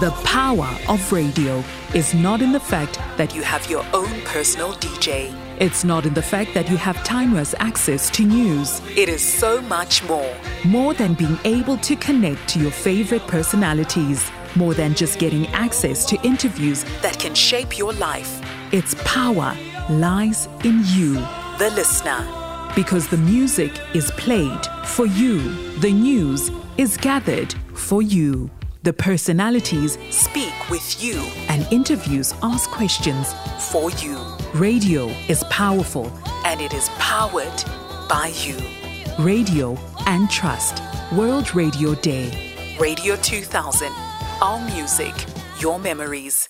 The power of radio is not in the fact that you have your own personal DJ. It's not in the fact that you have timeless access to news. It is so much more. More than being able to connect to your favorite personalities. More than just getting access to interviews that can shape your life. Its power lies in you, the listener. Because the music is played for you, the news is gathered for you. The personalities speak with you, and interviews ask questions for you. Radio is powerful, and it is powered by you. Radio and Trust. World Radio Day. Radio 2000. Our music, your memories.